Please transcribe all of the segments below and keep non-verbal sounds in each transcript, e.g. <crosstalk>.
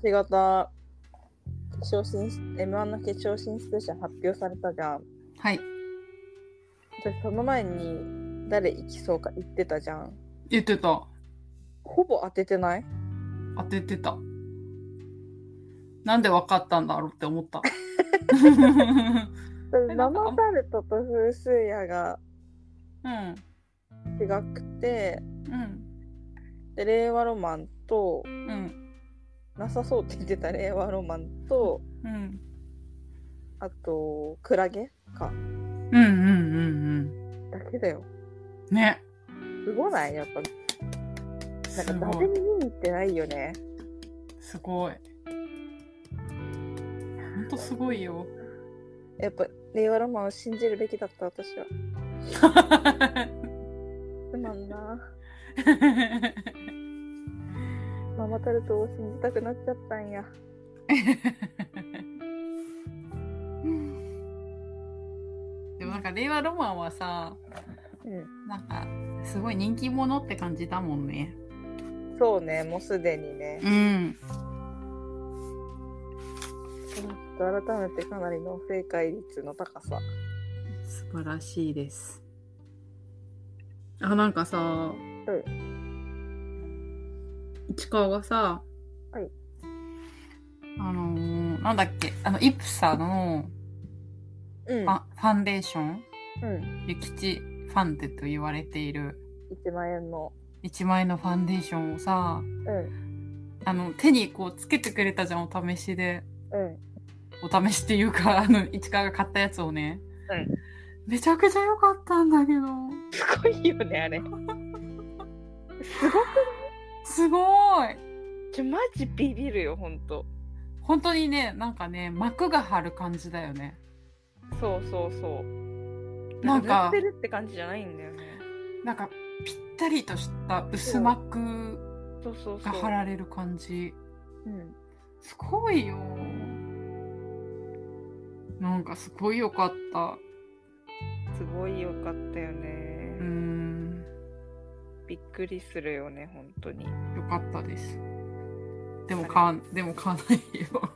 私方決勝進出 M1 の決勝進出者発表されたじゃんはい。私その前に誰行きそうか言ってたじゃん言ってた。ほぼ当ててない？当ててた。なんで分かったんだろうって思った。生タルトと風水屋がうん。違くてうん。で令和ロマンとうん。なさそうって言ってた令和ロマンとうん。あとクラゲかうんうんうんだけだようん。ね。すごない？やっぱなん。か誰に見に行ってないよねすごい。ほんとすごいよ。やっぱ令和ロマンを信じるべきだった私は <laughs> すまんなママタルトを信じたくなっちゃったんや <laughs> でもなんか令和ロマンはさ、うんなんかすごい人気者って感じだもんね。そうねもうすでにねうん。改めてかなりの正解率の高さ素晴らしいです。あ、なんかさ、うん市川がさ、はい。あのーなんだっけ、あの、イプサのうん。ファ,、ファンデーション、うん。ゆきちファンデと言われている。1万円の。1万円のファンデーションをさ、うん。あの、手にこうつけてくれたじゃん、お試しで。うん。お試しっていうか、<laughs> あの、市川が買ったやつをね。うん。めちゃくちゃ良かったんだけど。すごいよねあれ。すごくすごい。ちょマジビビるよほんと。本当にね、なんかね、膜が張る感じだよね。そうそうそう。なんか塗ってるって感じじゃないんだよね。なんか、ぴったりとした薄膜が貼られる感じ。うん。すごいよ。なんかすごい良かった。すごいよかったよね。うーん、びっくりするよね本当に。良かったです。でも買わん、でも買わないよ。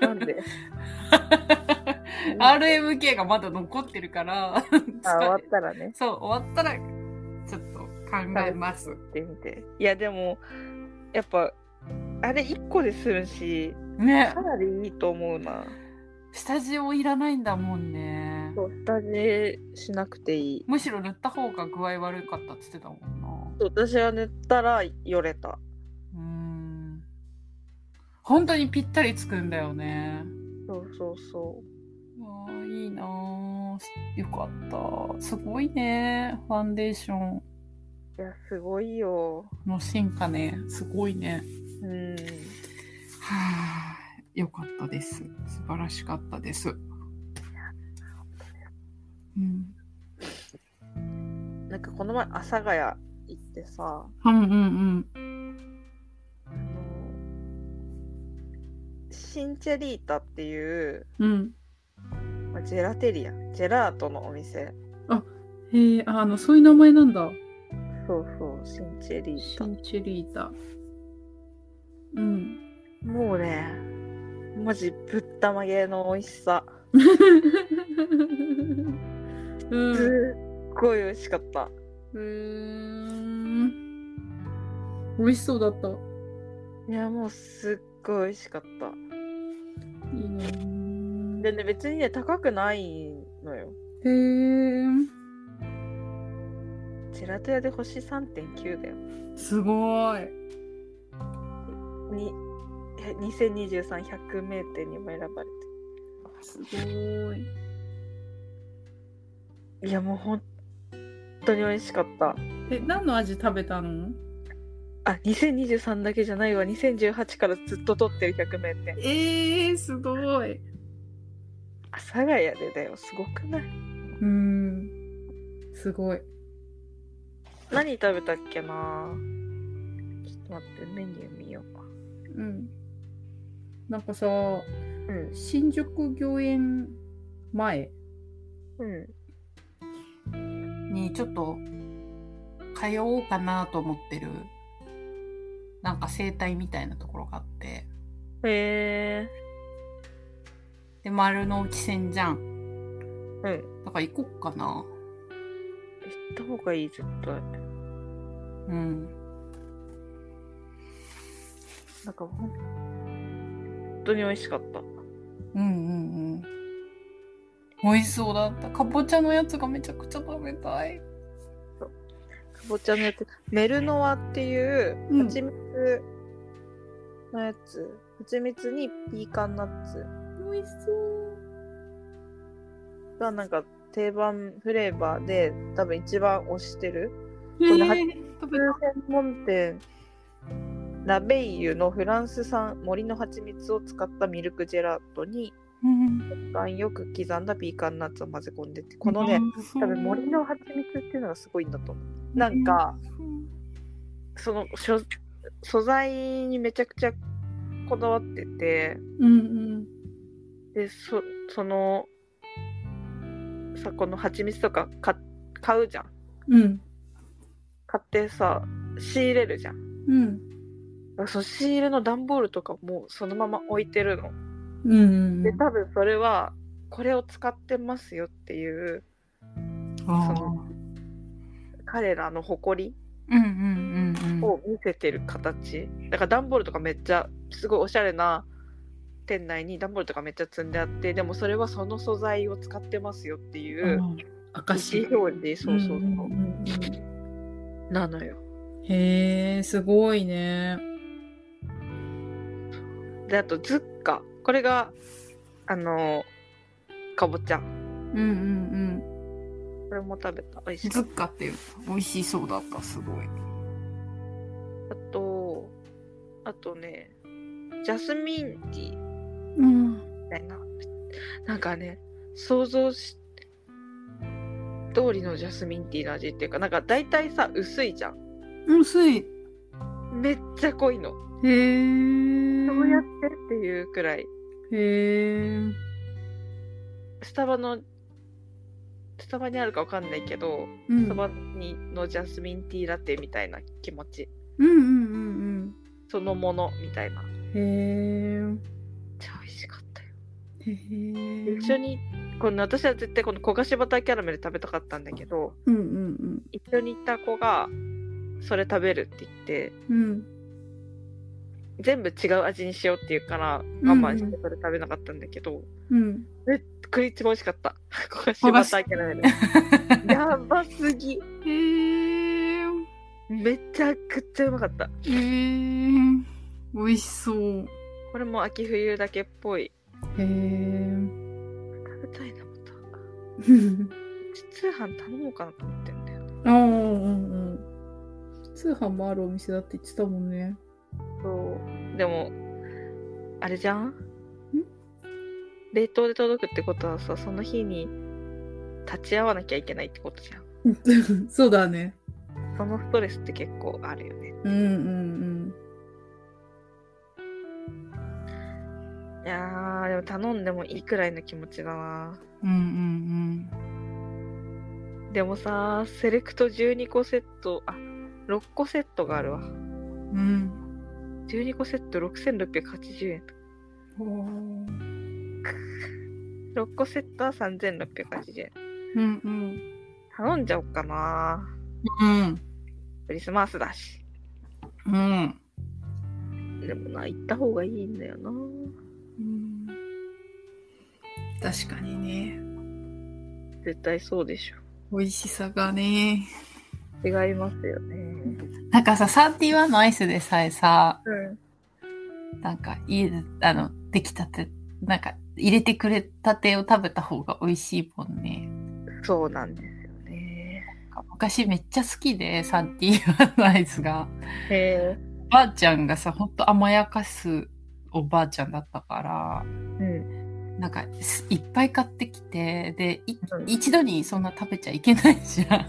なんで？<laughs> RMK がまだ残ってるから、<laughs> あ終わったらね。そう、終わったら、ちょっと考えます。ってみて。いやでもやっぱあれ1個で済むしね。か、なりいいと思うな。下地をいらないんだもんね。そう下地しなくていい。むしろ塗った方が具合悪かったって言ってたもん私は塗ったらよれたうーん。本当にぴったりつくんだよね。そうそうそわあ、いいなあよかった。すごいね。ファンデーションういやすごいよの進化ね。すごいね。うんはあ、よかったです。素晴らしかったです。うん。なんかこの前阿佐ヶ谷行ってさうんうんうん。あのシンチェリータっていう、うん。まあ、ジェラテリアジェラートのお店へえ、あの、そういう名前なんだ。そうそうシンチェリータシンチェリータ。うん。もうねマジぶったまげの美味しさ <laughs> うん。すっごい美味しかったうーん。美味しそうだった。いやもうすっごい美味しかったいいなぁでね別にね高くないのよへえ。ジェラト屋で星3.9だよすごい。にえ2023-100名店にも選ばれすごい。ていやもう本当に美味しかったえ、何の味食べたの？あ2023だけじゃないわ。2018からずっと取ってる100名店。えー、すごい。阿佐ヶ谷でだよ。すごくない？うん。すごい。何食べたっけな？ちょっと待ってメニュー見ようか。うん。なんかさ、うん。新宿御苑前うん。にちょっと通おうかなと思ってるなんか整体みたいなところがあってへえで、丸の内線じゃん。うんだから行こっかな。行った方がいい絶対うん。なんかほん本当に美味しかったうんうんうん。美味しそうだった。かぼちゃのやつがめちゃくちゃ食べたい。かぼちゃのやつメルノワっていううん。蜂蜜のやつ、蜂蜜にピーカンナッツ。美味しそう。がなんか定番フレーバーで多分一番推してる。へこれはえ食べた。専門店。ラベイユのフランス産森の蜂蜜を使ったミルクジェラートによく刻んだピーカンナッツを混ぜ込んでてこのね、多分森の蜂蜜っていうのがすごいんだと思う。なんか、そのしょ素材にめちゃくちゃこだわっててうんうん。でそそのさこの蜂蜜とかか買うじゃん。うん。買ってさ仕入れるじゃん。うん。その仕入れの段ボールとかもそのまま置いてるのうんうん。で多分それはこれを使ってますよっていうあその彼らの誇りーうんうんうんうん。を見せてる形。だから段ボールとかめっちゃすごいおしゃれな店内に段ボールとかめっちゃ積んであってでもそれはその素材を使ってますよっていう証表示。そうそうそう、んんうんなのよ。へえ、すごいね。であとズッカこれがあのかぼちゃうんうんこれも食べた美味うん。しかっズッカっていう美味しそうだった、すごい。たあとあとねジャスミンティーうん。みたいななんかね想像し通りのジャスミンティーの味っていうかなんか大体さ薄いじゃん薄い。めっちゃ濃いのへえ。どうやってっていうくらいへえ。スタバのスタバにあるかわかんないけど、うんスタバにのジャスミンティーラテみたいな気持ちうんうんうんそのものみたいなめっうん。へちゃ美味しかったよえ。へえ。一緒にこの私は絶対この焦がしバターキャラメル食べたかったんだけどうんうん一緒に行った子がそれ食べるって言ってうん。うん。全部違う味にしようって言うからうん我慢してそれ食べなかったんだけど、うん。クリッチも美味しかった焦がしバターキャラメルやばすぎへえ。めちゃくちゃうまかったへえ。美味しそう。これも秋冬だけっぽいへえ。食べたいなまた <laughs> 通販頼もうかなと思ってんだよねああ、うんうん。通販もあるお店だって言ってたもんね。そう。でもあれじゃん？冷凍で届くってことはさその日に立ち会わなきゃいけないってことじゃん。<laughs> そうだね。そのストレスって結構あるよね。うんうんいやーでも頼んでもいいくらいの気持ちだな。うん。うんうん。でもさセレクト12個セットあ6個セットがあるわ。うん。うん。12個セット6680円おー6個セットは3680円うんうん。頼んじゃおっかなうん。クリスマスだしうん。でもな行った方がいいんだよなうん確かにね。絶対そうでしょ美味しさがね。違いますよねなんかさ、31のアイスでさえさ、うん。なんか家で、あの、できたて、なんか入れてくれたてを食べた方が美味しいもんね。そうなんですよね。昔めっちゃ好きで、31のアイスが。へえ。おばあちゃんがさ、ほんと甘やかすおばあちゃんだったから、うん。なんかすいっぱい買ってきて、で、いうん。一度にそんな食べちゃいけないじゃん。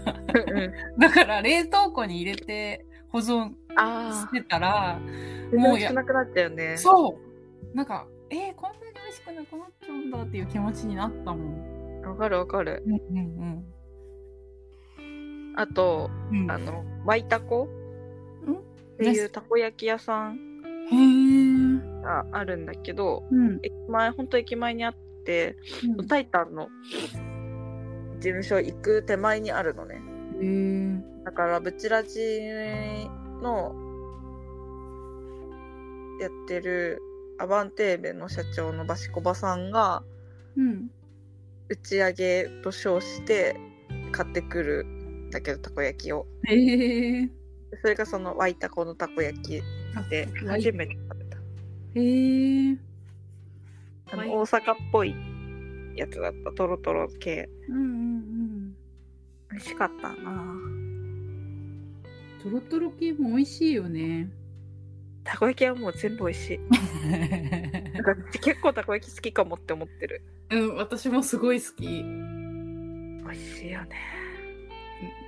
<laughs> だから冷凍庫に入れて保存あしてたら、あもう少なくなっちゃうね。そう。なんか、えー、こんなに美味しくなくなっちゃうんだっていう気持ちになったもん。わかるわかる。うんうんあとうん。うん、あのワイタコ？っていうたこ焼き屋さん。があるんだけどうん。駅前本当駅前にあってうん。タイタンの事務所行く手前にあるのね。へーだからブチラジのやってるアバンテーベの社長のバシコバさんがうん。打ち上げと称して買ってくるんだけどたこ焼きをへえ。それがその湧いたこのたこ焼きで初めて食べたへえ。湧いあの大阪っぽいやつだったトロトロ系うんうんうん。美味しかったなトロトロ系も美味しいよね。たこ焼きはもう全部美味しいなんか結構たこ焼き好きかもって思ってるうん、私もすごい好き。美味しいよね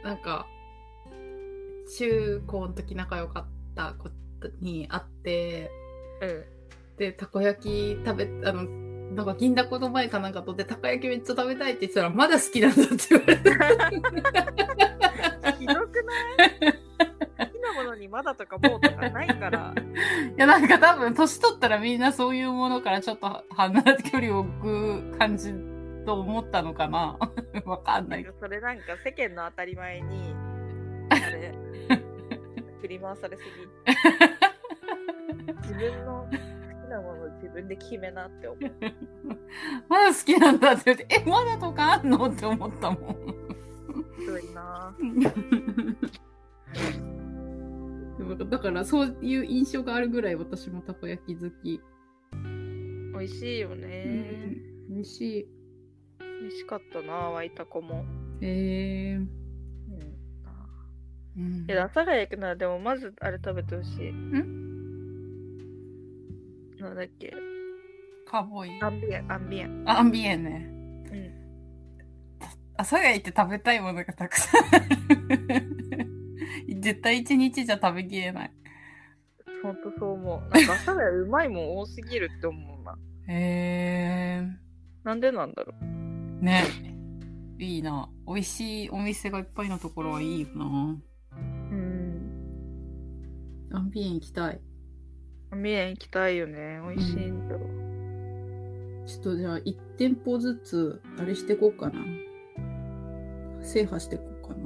なんか、中高の時仲良かった子に会って、うんで、たこ焼き食べ、あの、なんか銀だこの前かなんかとで、たこ焼きめっちゃ食べたいって言ってたら、まだ好きなんだって言われて。<laughs> ひどくない？のにまだとかもうとかないから。<laughs> いや、なんか多分、年取ったらみんなそういうものからちょっと離れ距離を置く感じと思ったのかな。<laughs> わかんない。それなんか世間の当たり前にあれ <laughs> 振り回されすぎ。自分の好きなものを自分で決めなって思う。まだ好きなんだって言って、え、まだとかあんのって思ったもん。ひどいなだからそういう印象があるぐらい私もたこ焼き好き。美味しいよね、美味しい。美味しかったな湧いた子も、へえ。うん、うんえ阿佐ヶ谷行くならでもまずあれ食べてほしいなんだっけ？カーボーイ。アンビエンアンビエンあアンビエンね。うん阿佐ヶ谷行って食べたいものがたくさんある。絶対一日じゃ食べきれない。ほんとそう思うなんか阿佐ヶ谷うまいもん多すぎるって思うなへえ。なんでなんだろうね。いいな。美味しいお店がいっぱいのところはいいよな。うんアンビエン行きたい。アンビエン行きたいよね美味しいんだろちょっとじゃあ1店舗ずつあれしてこうかな。制覇してこうかな。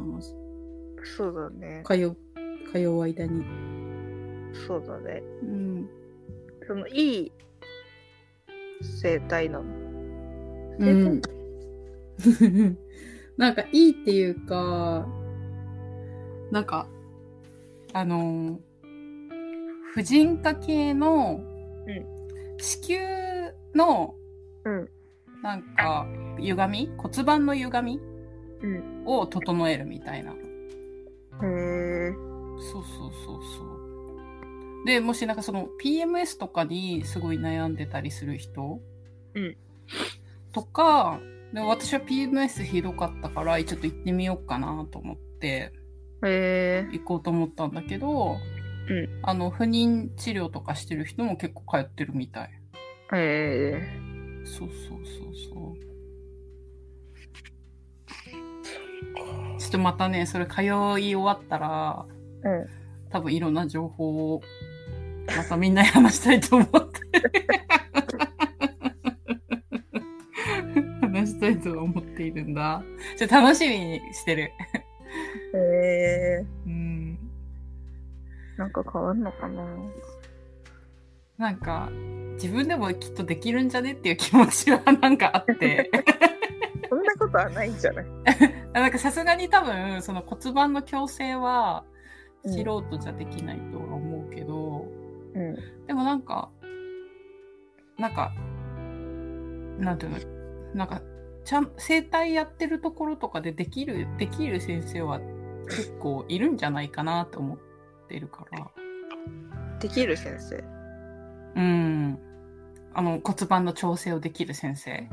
そうだね通う、通う間に。そうだねうん。そのいい生態なのうん。<laughs> なんかいいっていうか、なんか、あの、婦人科系のうん子宮の、うんなんか、歪み？骨盤の歪み？うんを整えるみたいな。へえそうそうそうそう。で、もしなんかその PMS とかにすごい悩んでたりする人、うんとか、で私は PMS ひどかったから、ちょっと行ってみようかなと思って行こうと思ったんだけど、うんあの、不妊治療とかしてる人も結構通ってるみたい。へえそうそうそうそう。ちょっとまたね、それ通い終わったら、うん多分いろんな情報をまたみんなに話したいと思って。<laughs> 話したいとは思っているんだ。ちょっと楽しみにしてる。へえうん。なんか変わんのかな？なんか、自分でもきっとできるんじゃね？っていう気持ちはなんかあって。<laughs> ことはないんじゃない？<laughs> なんかさすがに多分、その骨盤の矯正はうん素人じゃできないとは思うけど、うん。でもなんか、なんか、なんていうの、なんか、ちゃん、整体やってるところとかでできる、できる先生は結構いるんじゃないかなと思ってるから。できる先生？うん。あの、骨盤の調整をできる先生。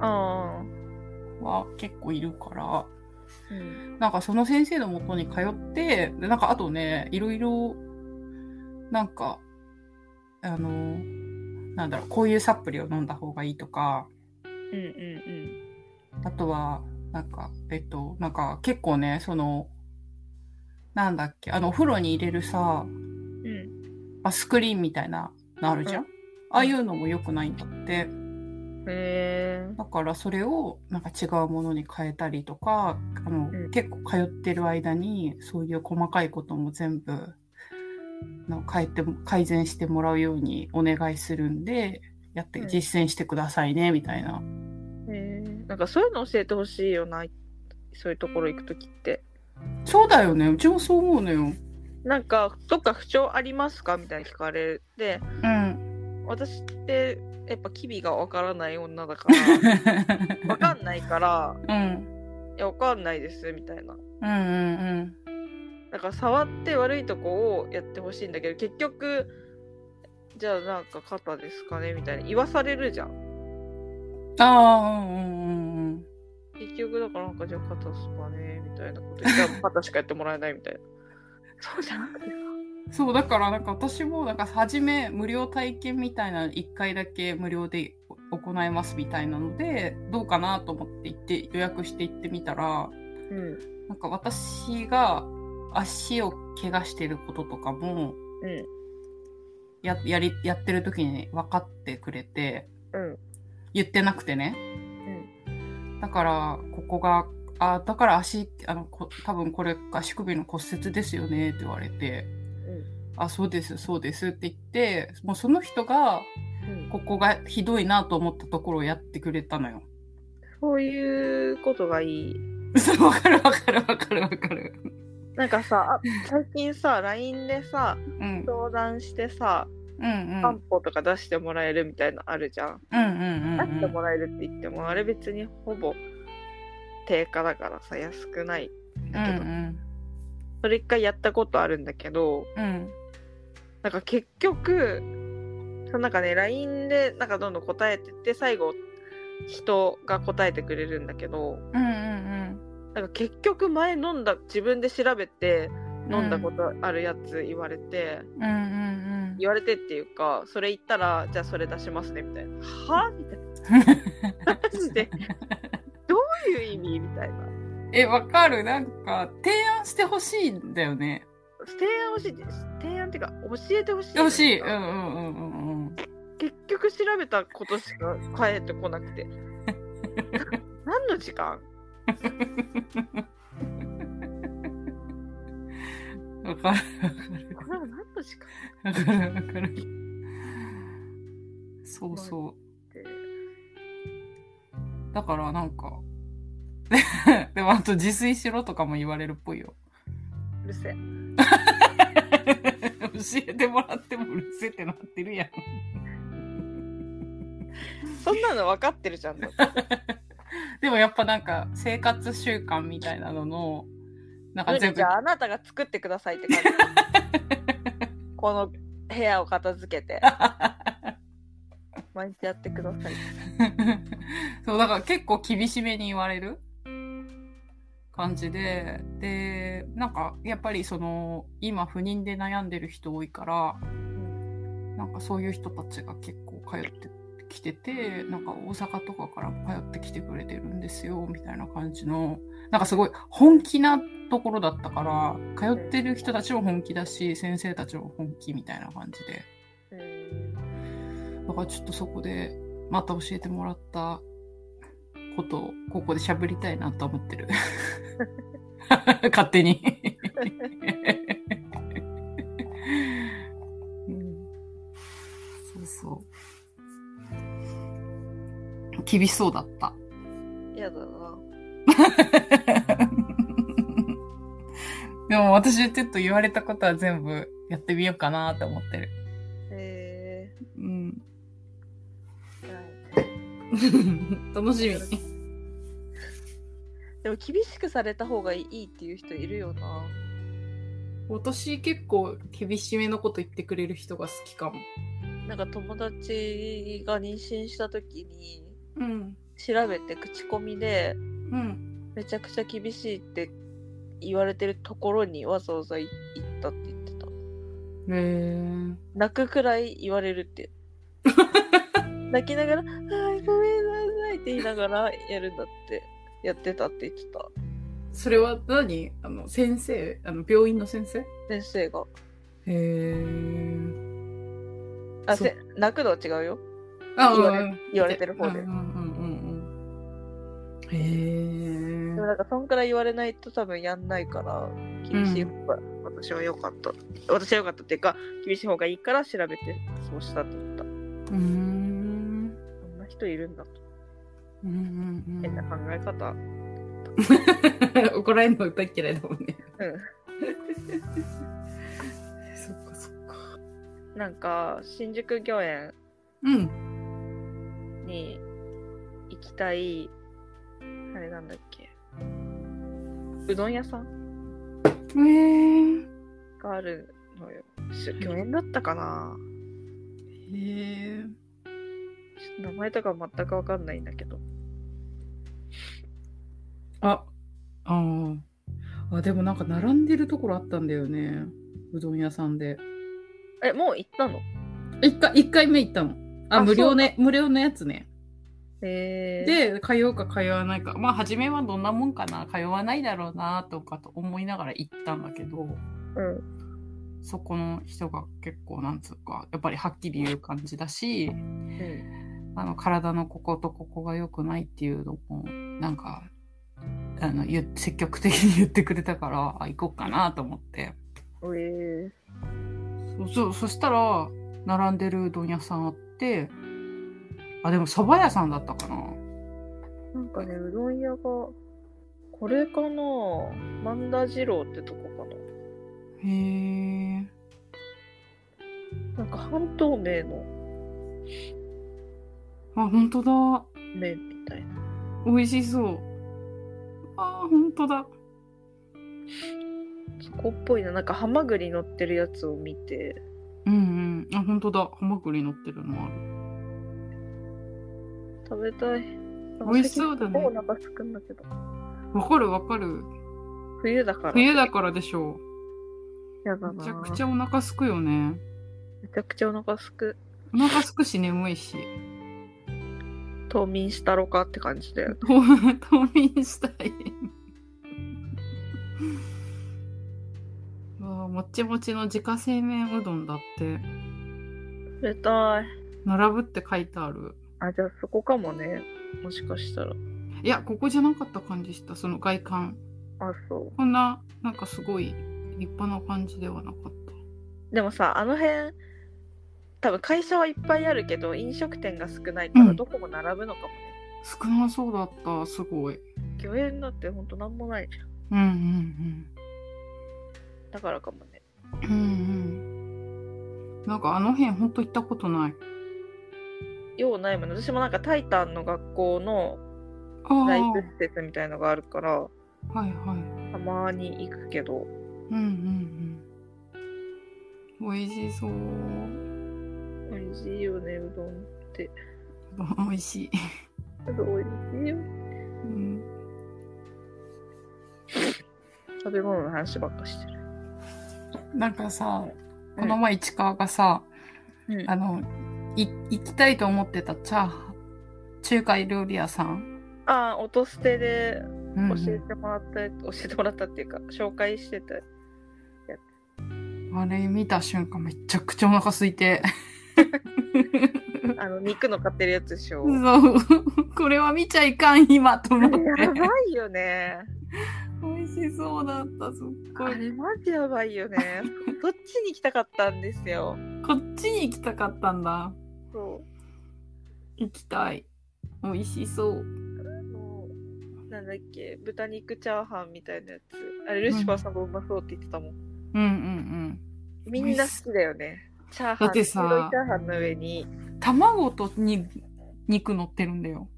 ああは結構いるから、うん。なんかその先生のもとに通って、でなんかあとね、いろいろ、なんか、あの、なんだろう、こういうサプリを飲んだ方がいいとか、うんうんあとは、なんか、えっと、なんか結構ね、その、なんだっけ、あの、お風呂に入れるさ、うん。うんバスクリーンみたいなのあるじゃん、ああいうのも良くないんだって。へえだからそれをなんか違うものに変えたりとかあの、うん。結構通ってる間にそういう細かいことも全部の変えて改善してもらうようにお願いするんでやってうん。実践してくださいねみたいな。へえなんかそういうの教えてほしいよなそういうところ行く時って。そうだよね。うちもそう思うのよ。なんかどっか不調ありますか？みたいに聞かれて。うん。私ってやっぱ機微がわからない女だから <laughs> わかんないからうん。いやわかんないですみたいな。うんうんだから触って悪いとこをやってほしいんだけど結局じゃあなんか肩ですかねみたいに言わされるじゃん。うん。ああうんうんうん。結局だからなんかじゃあ肩ですかねみたいなこと言ったら <laughs> 肩しかやってもらえないみたいな。そうじゃなくて。そうだからなんか私もなんか初め無料体験みたいな1回だけ無料で行いますみたいなのでどうかなと思って行って予約して行ってみたらうん。なんか私が足を怪我してることとかもうん。ややりやってる時に分かってくれてうん。言ってなくてね、だからここがあだから足あのこ多分これ足首の骨折ですよねって言われてあそうですそうですって言ってもうその人がうん。ここがひどいなと思ったところをやってくれたのよ。そういうことがいい。<laughs> わかるわかるわかるわかる。なんかさあ最近さ LINE でさうん。相談してさうんうん。担保とか出してもらえるみたいなのあるじゃん、うんうんうん出してもらえるって言ってもあれ別にほぼ定価だからさ安くないんだけど、うん。それ一回やったことあるんだけどうんなんか結局なんかね LINE でなんかどんどん答えてって最後人が答えてくれるんだけどうんうん。なんか結局前飲んだ自分で調べて飲んだことあるやつ言われて、うんうんうん。言われてっていうかそれ言ったらじゃあそれ出しますねみたいな。は？みたいな。マジで？<laughs> どういう意味？みたいな。えわかる？なんか提案してほしいんだよね。提案欲しいです提案っていうか教えてほしい欲しい。うんうんうんうんうん。結局調べたことしか返ってこなくて <laughs> 何の時間？わかるこれは何の時間？わかるわかる。そうそう。だからなんか <laughs> でもあと自炊しろとかも言われるっぽいよ。うるせえ。教えてもらってもうるせえってなってるやん。そんなの分かってるじゃん。<laughs> でもやっぱなんか生活習慣みたいなののなんか全部じゃああなたが作ってくださいって感じ。<laughs> この部屋を片付けて。<laughs> 毎日やってください。そうだから結構厳しめに言われる？感じででなんかやっぱりその今不妊で悩んでる人多いからなんかそういう人たちが結構通ってきててなんか大阪とかから通ってきてくれてるんですよみたいな感じのなんかすごい本気なところだったから通ってる人たちも本気だし先生たちも本気みたいな感じで。うん。だからちょっとそこでまた教えてもらったことをここで喋りたいなと思ってる。<laughs> 勝手に、うん、そうそう。厳しそうだった。やだな。<laughs> でも私ちょっと言われたことは全部やってみようかなと思ってる。えうん。ー、<laughs> 楽しみでも厳しくされた方がいいっていう人いるよな。私結構厳しめのこと言ってくれる人が好きかも。なんか友達が妊娠した時にうん。調べて口コミでうん。めちゃくちゃ厳しいって言われてるところにわざわざ行ったって言ってた。へえ。泣くくらい言われるって。<laughs> 泣きながら「はいごめんなさい」って言いながらやるんだってやってたって言ってた。それは何？あの先生？あの病院の先生？へ先生が。えそあせ泣くのは違うよ。あ言われうん。言われてる方で。うんうんうんうん。うん。へでもなんかそんくらい言われないと多分やんないから厳しい方が私は良かった、私は良かったっていうか厳しい方がいいから調べてそうしたと思った。え。うーん。そんな人いるんだとうんうんうん変な考え方 <laughs> 怒られるの大っ嫌いだもんね。うんそっかそっか。なんか新宿御苑うん。に行きたいあれなんだっけうどん屋さんえー。があるのよし御苑だったかなへえ。ちょっと名前とか全くわかんないんだけどあ、あーあ。でもなんか並んでるところあったんだよね。うどん屋さんで。えもう行ったの？一回、一回目行ったの。あ、あ無料ね、無料のやつね。えー、で、通うか通わないか。まあ、初めはどんなもんかな。通わないだろうな、とかと思いながら行ったんだけど、うんそこの人が結構、なんつうか、やっぱりはっきり言う感じだし、うんあの、体のこことここが良くないっていうのも、なんか、あの、積極的に <laughs> 言ってくれたから、あ、行こうかなと思って。えそうそう、そしたら、並んでるうどん屋さんあって、あ、でも蕎麦屋さんだったかな。ー、なんかねうどん屋がこれかな万田二郎ってとこかなへえ。なんか半透明のあ、本当だ。麺みたいな美味しそう。あー、本当だ。そこっぽいななんかハマグリ乗ってるやつを見てうんうん。あ、本当だ。ハマグリ乗ってるのある。食べたい美味しそうだねお腹すくんだけどわかるわかる。冬だから冬だからでしょう。やだなめちゃくちゃお腹すくよね。めちゃくちゃお腹すくお腹すくし眠いし。冬眠したろかって感じだよね冬眠したい。<laughs> うわあもっちもちの自家製麺うどんだって。食べたい並ぶって書いてある。あじゃあそこかもねもしかしたらいや、ここじゃなかった感じした。その外観。あそこんな、なんかすごい立派な感じではなかった。うでもさあの辺多分会社はいっぱいあるけど飲食店が少ないからうんどこも並ぶのかもね、少なそうだった、すごい。御苑だってほんとなんもないじゃんうんうんだからかもねうん。うんうん。なんかあの辺ほんと行ったことない。ようないもんね私もなんかタイタンの学校の。ライはいブ施設みたいのがあるからはい。たまに行くけどうんうんうん。美味しそう。美味しいよねうどんって。美味しい。うどん美味しいよ。うん、食べ物の話ばっかしてる。なんかさ、この前市川がさ、うん。あの、い行きたいと思ってたチャーハン、中華料理屋さん。ああ音捨てでうんうん。教えてもらったやつ、教えてもらったっていうか紹介してたあれ見た瞬間めちゃくちゃお腹空いて。<laughs> あの肉の買ってるやつでしょそう。これは見ちゃいかん今と思って。やばいよね美味しそうだった、すっごあい。れマジやばいよねそっちに行きたかったんですよこっちに行きたかったんだ。そう行きたい。美味しそう。なんだっけ豚肉チャーハンみたいなやつあれルシファーさんもうまそうって言ってたもん、うんうんみんな好きだよねチャーハンだってさ白いチャーハンの上に。うん。卵とに肉乗ってるんだよ。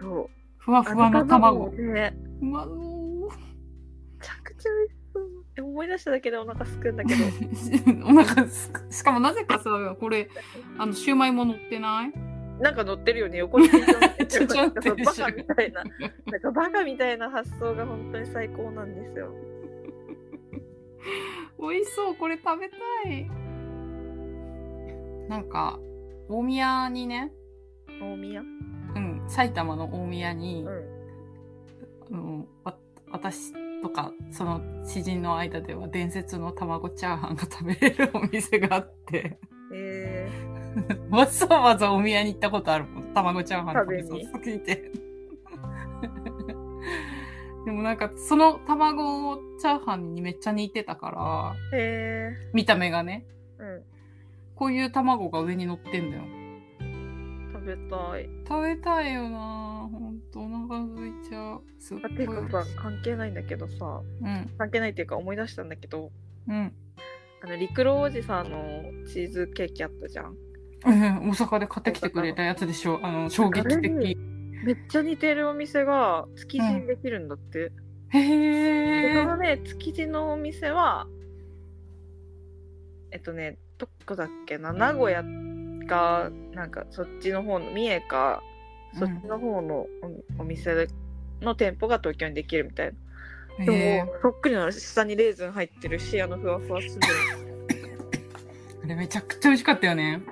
そう。ふわふわの卵。ね。うまそう。めちゃくちゃ美味しそう。え思い出しただけでお腹すくんだけど。<laughs> お腹すくしかもなぜかさ、これ、あの、シューマイも乗ってない？なんか乗ってるよね。横に <laughs> ちょちょバカみたいな。なんかバカみたいな発想が本当に最高なんですよ。<laughs> 美味しそう、これ食べたい。なんか、大宮にね、大宮？うん、埼玉の大宮に、うんあのわ私とかその知人の間では伝説の卵チャーハンが食べれるお店があってえ <laughs> わざわざお宮に行ったことあるもん。卵チャーハン食べそうすぎて。<laughs> でもなんか、その卵チャーハンにめっちゃ似てたから、へえ。見た目がね。うん。こういう卵が上に乗ってんだよ。食べたい。食べたいよなぁ。ほんと、お腹空いちゃう。すっごあていうかさ、関係ないんだけどさ、うん。関係ないっていうか思い出したんだけど、うん。あの、陸路おじさんのチーズケーキあったじゃん。うん、大阪で買ってきてくれたやつでしょ。あの、衝撃的。めっちゃ似てるお店が築地にできるんだって。へでそえ。のね、築地のお店は、えっとね、どこだっけな、名古屋か、なんかそっちの方の、三重か、そっちの方のおお店の店舗が東京にできるみたいな。でも、そっくりなの下にレーズン入ってるし、あのふわふわする。<laughs> あれめちゃくちゃ美味しかったよね。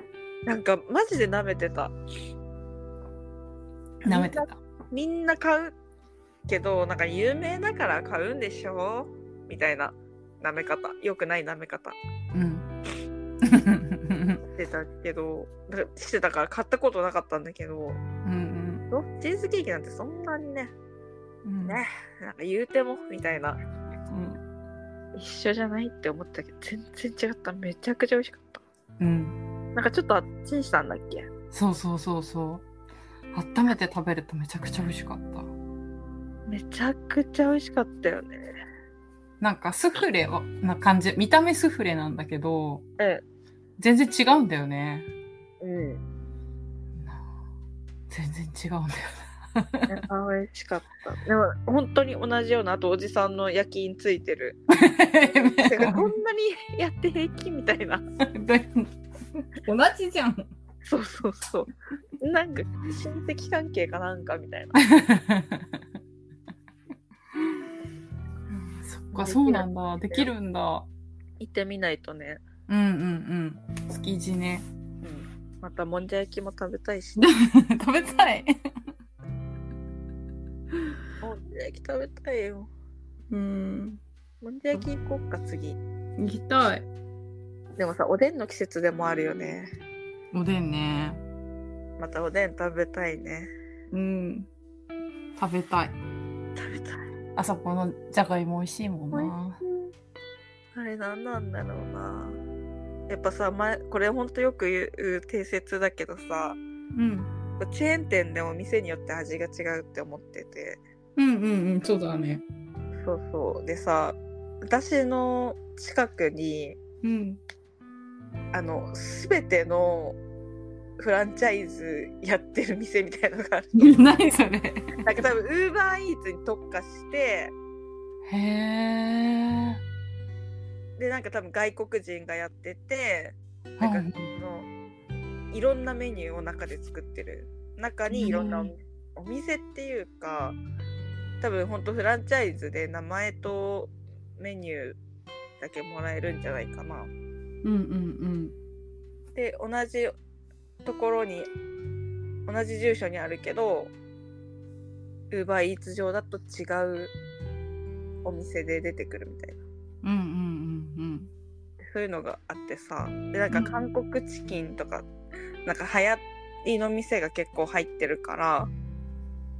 なんか、マジで舐めてた。舐めてた。みんな買うけど、なんか有名だから買うんでしょ？みたいな舐め方。よくない舐め方うん。<laughs> してたけど、してたから買ったことなかったんだけど、うんどチーズケーキなんてそんなにね、うん。ね、なんか言うてもみたいな、うん。一緒じゃないって思ったけど、全然違った。めちゃくちゃ美味しかった。うん。なんかちょっとあっちにしたんだっけ？そうそうそうそう。温めて食べるとめちゃくちゃ美味しかった。めちゃくちゃ美味しかったよね。なんかスフレな感じ。見た目スフレなんだけど、え全然違うんだよね。うん。全然違うんだよ。あ美味しかった。でも本当に同じような、あとおじさんの焼き印ついてる。て <laughs> かこんなにやって平気みたいな。同じじゃん。そうそうそう。なんか親戚関係かなんかみたいな。<laughs> そっか、そうなんだ。できるんだ。行ってみないとね。うんうんうん。築地ね。うん。またもんじゃ焼きも食べたいし、ね、<laughs> 食べたい。<laughs> もんじゃ焼き食べたいよ。うん。もんじゃ焼き行こっか次。行きたい。でもさ、おでんの季節でもあるよね。おでんね。またおでん食べたいね。うん。食べたい。食べたい。あそこのじゃがいも美味しいもんな。あれ何なんだろうな。やっぱさ、前これほんとよく言う定説だけどさ、うん。チェーン店でも店によって味が違うって思ってて。うんうんうん、そうだね。そうそう。でさ、私の近くに、うん。あの、すべてのフランチャイズやってる店みたいなのがある。<laughs> 何それ。なんか多分、ウーバーイーツに特化して、へえ。で、なんか多分外国人がやってて、はないんかその、いろんなメニューを中で作ってる。中にいろんなお,、店っていうか、多分ほんとフランチャイズで名前とメニューだけもらえるんじゃないかな。うんうんで同じところに同じ住所にあるけどウーバーイーツ上だと違うお店で出てくるみたいなうん。うんうんそういうのがあってさでなんか韓国チキンとか、なんか流行りの店が結構入ってるから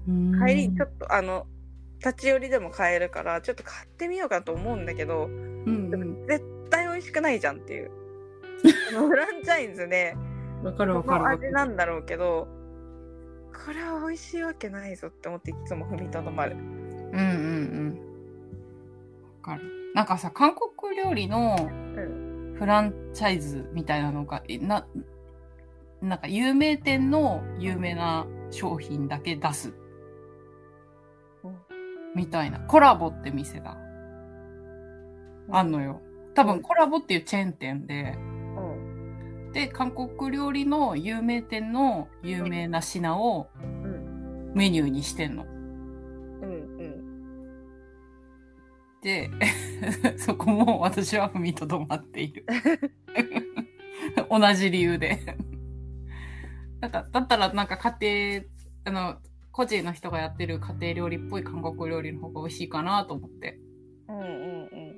うんうん。帰りにちょっとあの立ち寄りでも買えるからちょっと買ってみようかと思うんだけどうんうん。絶対美味しくないじゃんっていう <laughs> フランチャイズでわかるわこかる味なんだろうけどこれは美味しいわけないぞって思っていつも踏みとどまるうんうんうん。わかる。なんかさ、韓国料理のうんフランチャイズみたいなのが、えな、なんか有名店の有名な商品だけ出す。うんみたいな。コラボって店があんのよ。多分コラボっていうチェーン店で、うんで、韓国料理の有名店の有名な品をうんメニューにしてんの。うんで、<laughs> そこも私は踏みとどまっている。<laughs> 同じ理由で。なんか、だったらなんか家庭、あの、個人の人がやってる家庭料理っぽい韓国料理の方が美味しいかなと思って。うんうんうん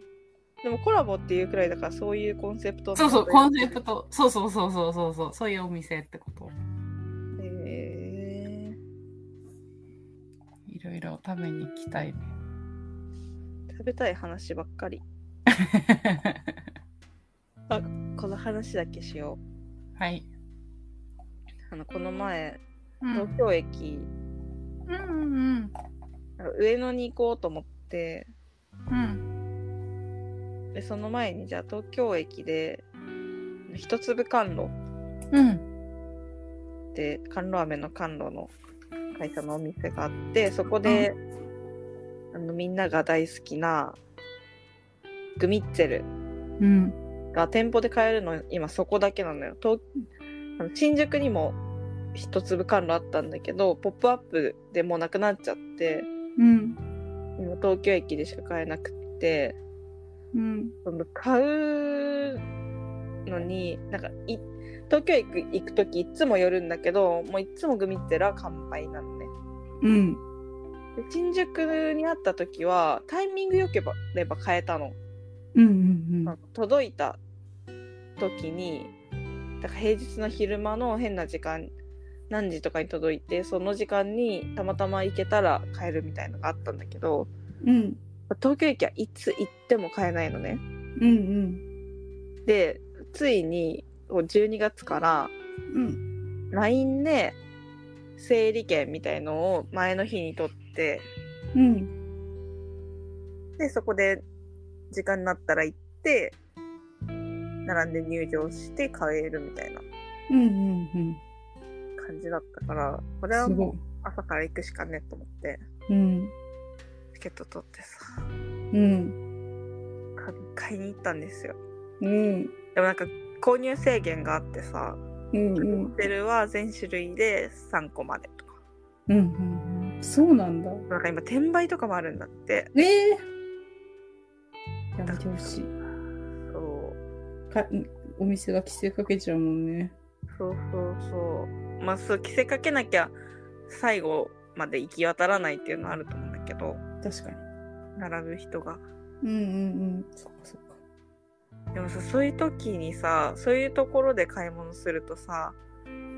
でもコラボっていうくらいだからそういうコンセプトそうそう、コンセプト。そうそうそうそうそうそう。そういうお店ってこと。へえいろいろ食べに行きたいね。食べたい話ばっかり。<laughs> この話だけしよはい。うあのこの前うん。東京駅、うんうんなん。か上野に行こうと思って。うん。でその前にじゃあ東京駅で一粒甘露。うん。って甘露飴の甘露の会社のお店があってそこで、あのみんなが大好きなグミッツェルうん。が店舗で買えるの今そこだけなのよ東あの新宿にも一粒甘露あったんだけどポップアップでもうなくなっちゃってうん。今東京駅でしか買えなくってうん。その買うのになんかい東京駅行く時いつも寄るんだけどもういつもグミッツェルは完売なのねうん。で新宿にあった時はタイミング良ければ買えたの、うん。うん。あの届いた時にだから平日の昼間の変な時間何時とかに届いてその時間にたまたま行けたら買えるみたいのがあったんだけどうん。東京駅はいつ行っても買えないのねうん。でついにこう12月からうん。LINE で整理券みたいのを前の日に取ってうん。でそこで時間になったら行って並んで入場して買えるみたいなうん。うん。感じだったからこれはもう。朝から行くしかねえと思ってうん。チケット取ってさうん。買買いに行ったんですようん。でもなんか購入制限があってさうん。うホん。テルは全種類で3個までとかうん。そうなんだ。なんか今転売とかもあるんだってええやめてほしい。そうかお店が規制かけちゃうもんね。そうそうそうまあそう着せかけなきゃ最後まで行き渡らないっていうのはあると思うんだけど確かに。並ぶ人がうんうんうん。そっかそっか。でもさそういう時にさそういうところで買い物するとさ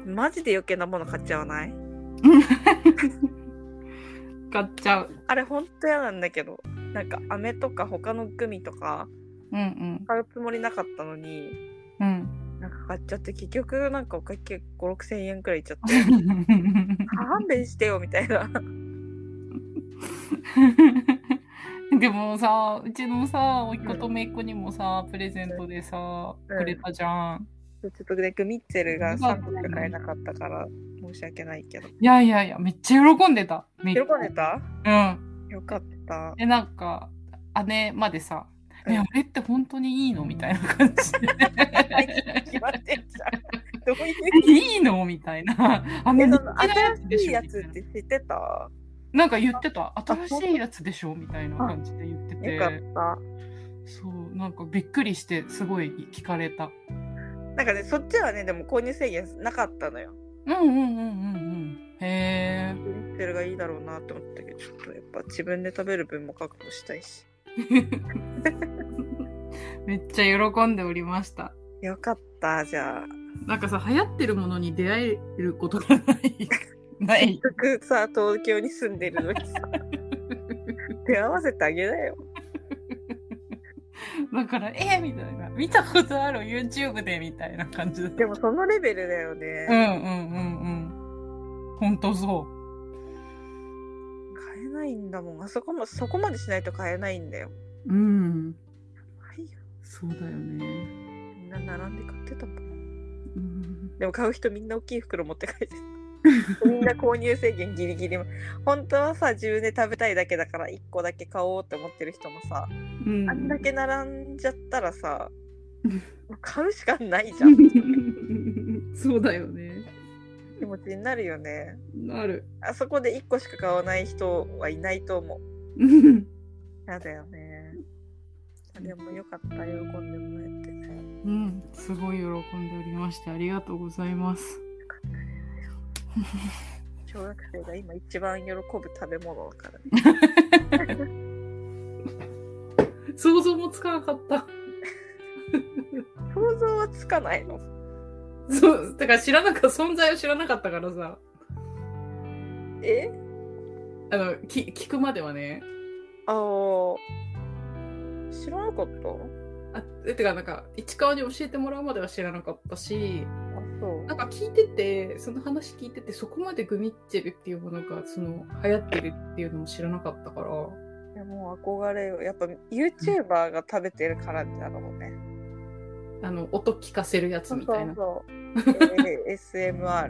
マジで余計なもの買っちゃわない？<laughs> 買っちゃう。あれほんと嫌なんだけどなんか飴とか他のグミとかうん買うつもりなかったのにうん。うん。なんか買っちゃって結局なんかお会計5 6千円くらいいっちゃって <laughs> 勘弁してよみたいな <laughs> でもさ、うちのさ、おいっ子とめいっ子にもさ、プレゼントでさ、うんくれたじゃん。ちょっとねグミッツェルが3個しか買えなかったから申し訳ないけどいやいやいや、めっちゃ喜んでた。喜んでた？うん。よかったで、なんか、姉までさ、うんえ、あれって本当にいいの？みたいな感じで。<laughs> 決まってんじゃんどういういいの？みたいな。あの、新しいやつって知ってた？なんか言ってた。新しいやつでしょ？みたいな感じで言ってて。よかったそう、なんかびっくりして、すごい聞かれた。なんかねそっちはねでも購入制限なかったのようんうんうんうんうん。へえ。グミッツェルがいいだろうなって思ったけどちょっとやっぱ自分で食べる分も確保したいし <laughs> めっちゃ喜んでおりました。よかったじゃあなんかさ、流行ってるものに出会えることがない。<laughs> ない。せっかくさ東京に住んでるのにさ <laughs> 手合わせてあげなよだから、えー、みたいな。見たことある？YouTube でみたいな感じだった。でもそのレベルだよね、うんうんうんうん。ほんとそ買えないんだもんあそこもそこまでしないと買えないんだよう。うん。はいよそうだよね。みんな並んで買ってたもんうん、でも買う人みんな大きい袋持って帰ってた <laughs> みんな購入制限ギリギリ。本当はさ自分で食べたいだけだから1個だけ買おうって思ってる人もさ、うん、あんだけ並んじゃったらさ <laughs> 買うしかないじゃん。<laughs> そうだよね。気持ちになるよね。なる。あそこで1個しか買わない人はいないと思う。うんやだよね。でもよかった喜んでもらえて。うん、すごい喜んでおりましてありがとうございます。小学生が今一番喜ぶ食べ物だから。ね想像もつかなかった。想像はつかないの。そう、だから知らなかった、存在を知らなかったからさ、え？あの、き聞くまではね、ああ知らなかった？あ、えてかなんか、市川に教えてもらうまでは知らなかったし、なんか聞いてて、その話聞いてて、そこまでグミッチェルっていうものが、その、流行ってるっていうのも知らなかったから、いやもう憧れよやっぱ YouTuber が食べてるからだろうね。あの、音聞かせるやつみたいな。そうそうそう。え SMR は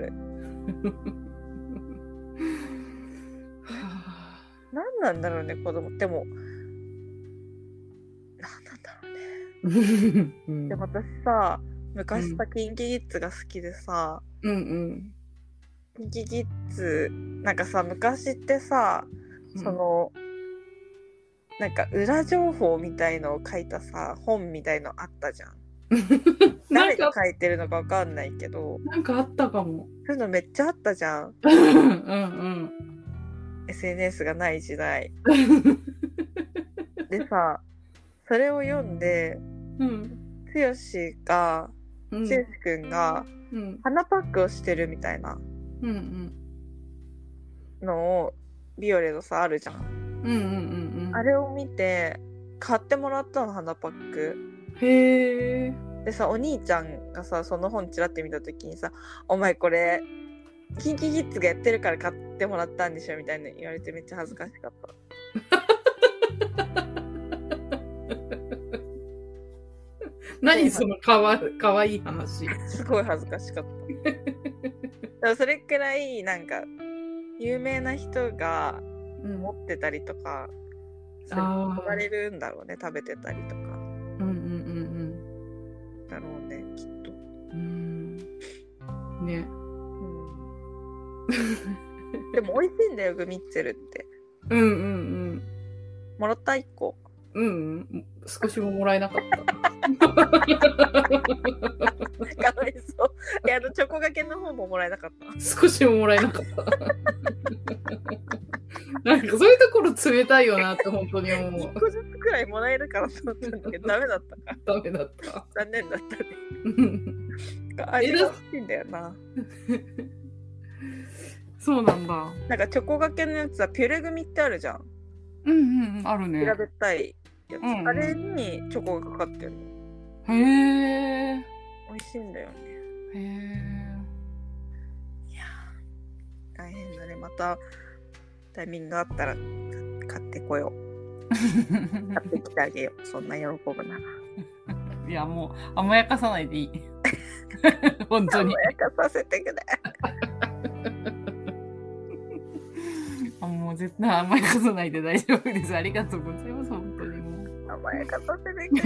何なんだろうね子供。でも何なんだろうね。ぁうん <laughs> でも私さ昔さ、キンキキッズが好きでさうんうん。キンキキッズなんかさ昔ってさその、なんか裏情報みたいのを書いたさ本みたいのあったじゃん <laughs> 誰が書いてるのかわかんないけどなんかあったかも。そういうのめっちゃあったじゃん <laughs> うんうん。SNS がない時代 <laughs> でさそれを読んでうん。剛がうん。剛くんがうん。鼻パックをしてるみたいな。のをビオレのさあるじゃん、うんうんうんうん。あれを見て買ってもらったの鼻パックへえ。でさお兄ちゃんがさその本ちらって見た時にさ「お前これキンキキッズがやってるから買ってもらったんでしょ」みたいな言われてめっちゃ恥ずかしかった <laughs> <laughs> 何そのかわかわいい話。すごい恥ずかしかった <laughs> でもそれくらいなんか有名な人がうん持ってたりとかそれあー憧れるんだろうね食べてたりとかうんうんだろうねきっと、うんうん。ね。うん、でも美味しいんだよグミッツェルってうんうんもらった1個うん。うんうん。少しももらえなかった。かわいそういやあのチョコがけの方ももらえなかった少しももらえなかった。なんかそういうところ冷たいよなって本当に思う1。個ずつくらいもらえるかなと思ったんだけどダメだったかダメだった。残念だったねうん味が美味しいんだよなそうなんだ。なんかチョコがけのやつはピュレグミってあるじゃんうんうんうん、あるね。平べったいやつ、うんうんあれにチョコがかかってるのへえ。美味しいんだよねへえ。いやー大変だねまたタイミングがあったら買ってこよう <laughs> 買ってきてあげようそんな喜ぶならいや、もう甘やかさないでいい。<laughs> 本当に甘。やかさせてくれ <laughs> あもう絶対甘やかさないで大丈夫です。ありがとうございます。本当にもう。甘やかさせてくれ